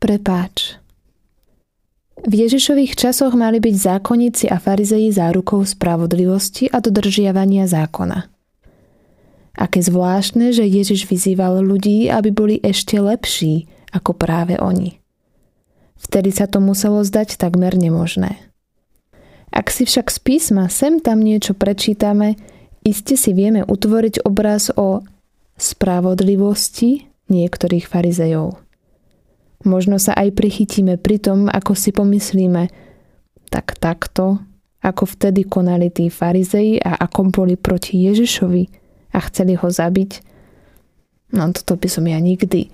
Prepáč. V Ježišových časoch mali byť zákonníci a farizeji zárukou spravodlivosti a dodržiavania zákona. Aké zvláštne, že Ježiš vyzýval ľudí, aby boli ešte lepší ako práve oni. Vtedy sa to muselo zdať takmer nemožné. Ak si však z písma sem tam niečo prečítame, iste si vieme utvoriť obraz o spravodlivosti niektorých farizejov. Možno sa aj prichytíme pri tom, ako si pomyslíme, tak takto, ako vtedy konali tí farizeji a ako boli proti Ježišovi, a chceli ho zabiť. No toto by som ja nikdy.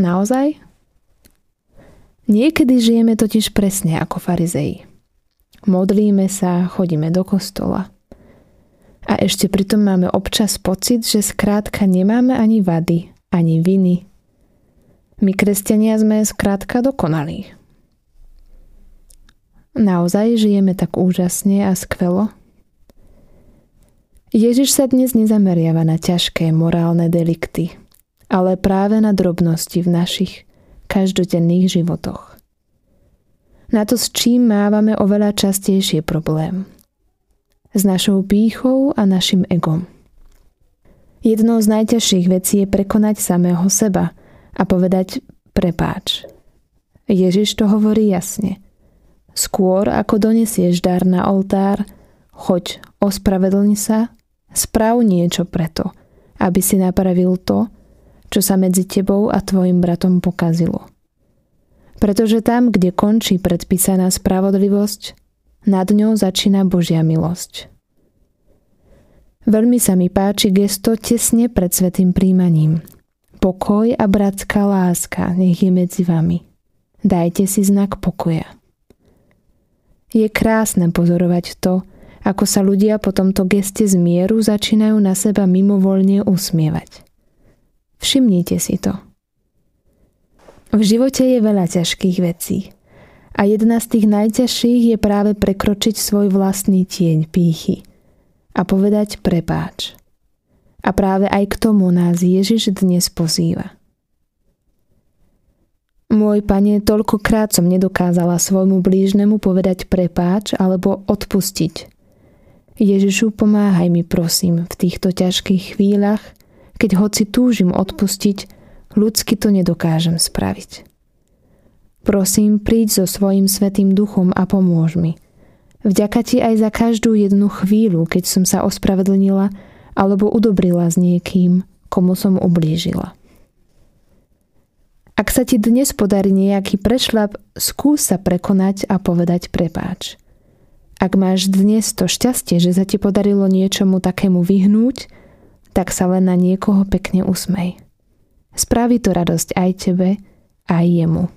Naozaj? Niekedy žijeme totiž presne ako farizeji. Modlíme sa, chodíme do kostola. A ešte pritom máme občas pocit, že skrátka nemáme ani vady, ani viny. My kresťania sme skrátka dokonalí. Naozaj žijeme tak úžasne a skvelo? Ježiš sa dnes nezameriava na ťažké morálne delikty, ale práve na drobnosti v našich každodenných životoch. Na to, s čím mávame oveľa častejšie problém. S našou pýchou a našim egom. Jednou z najťažších vecí je prekonať samého seba a povedať prepáč. Ježiš to hovorí jasne. Skôr ako donesieš dar na oltár, choď, ospravedlni sa Sprav niečo preto, aby si napravil to, čo sa medzi tebou a tvojim bratom pokazilo. Pretože tam, kde končí predpísaná spravodlivosť, nad ňou začína Božia milosť. Veľmi sa mi páči gesto tesne pred svetým príjmaním. Pokoj a bratská láska nech je medzi vami. Dajte si znak pokoja. Je krásne pozorovať to, ako sa ľudia po tomto geste zmieru začínajú na seba mimovoľne usmievať. Všimnite si to. V živote je veľa ťažkých vecí a jedna z tých najťažších je práve prekročiť svoj vlastný tieň pýchy a povedať prepáč. A práve aj k tomu nás Ježiš dnes pozýva. Môj pane, toľkokrát som nedokázala svojmu blížnemu povedať prepáč alebo odpustiť, Ježišu, pomáhaj mi prosím v týchto ťažkých chvíľach, keď hoci túžim odpustiť, ľudsky to nedokážem spraviť. Prosím, príď so svojim svetým duchom a pomôž mi. Vďaka ti aj za každú jednu chvíľu, keď som sa ospravedlnila alebo udobrila s niekým, komu som ublížila. Ak sa ti dnes podarí nejaký prešlap, skús sa prekonať a povedať prepáč. Ak máš dnes to šťastie, že sa ti podarilo niečomu takému vyhnúť, tak sa len na niekoho pekne usmej. Spraví to radosť aj tebe, aj jemu.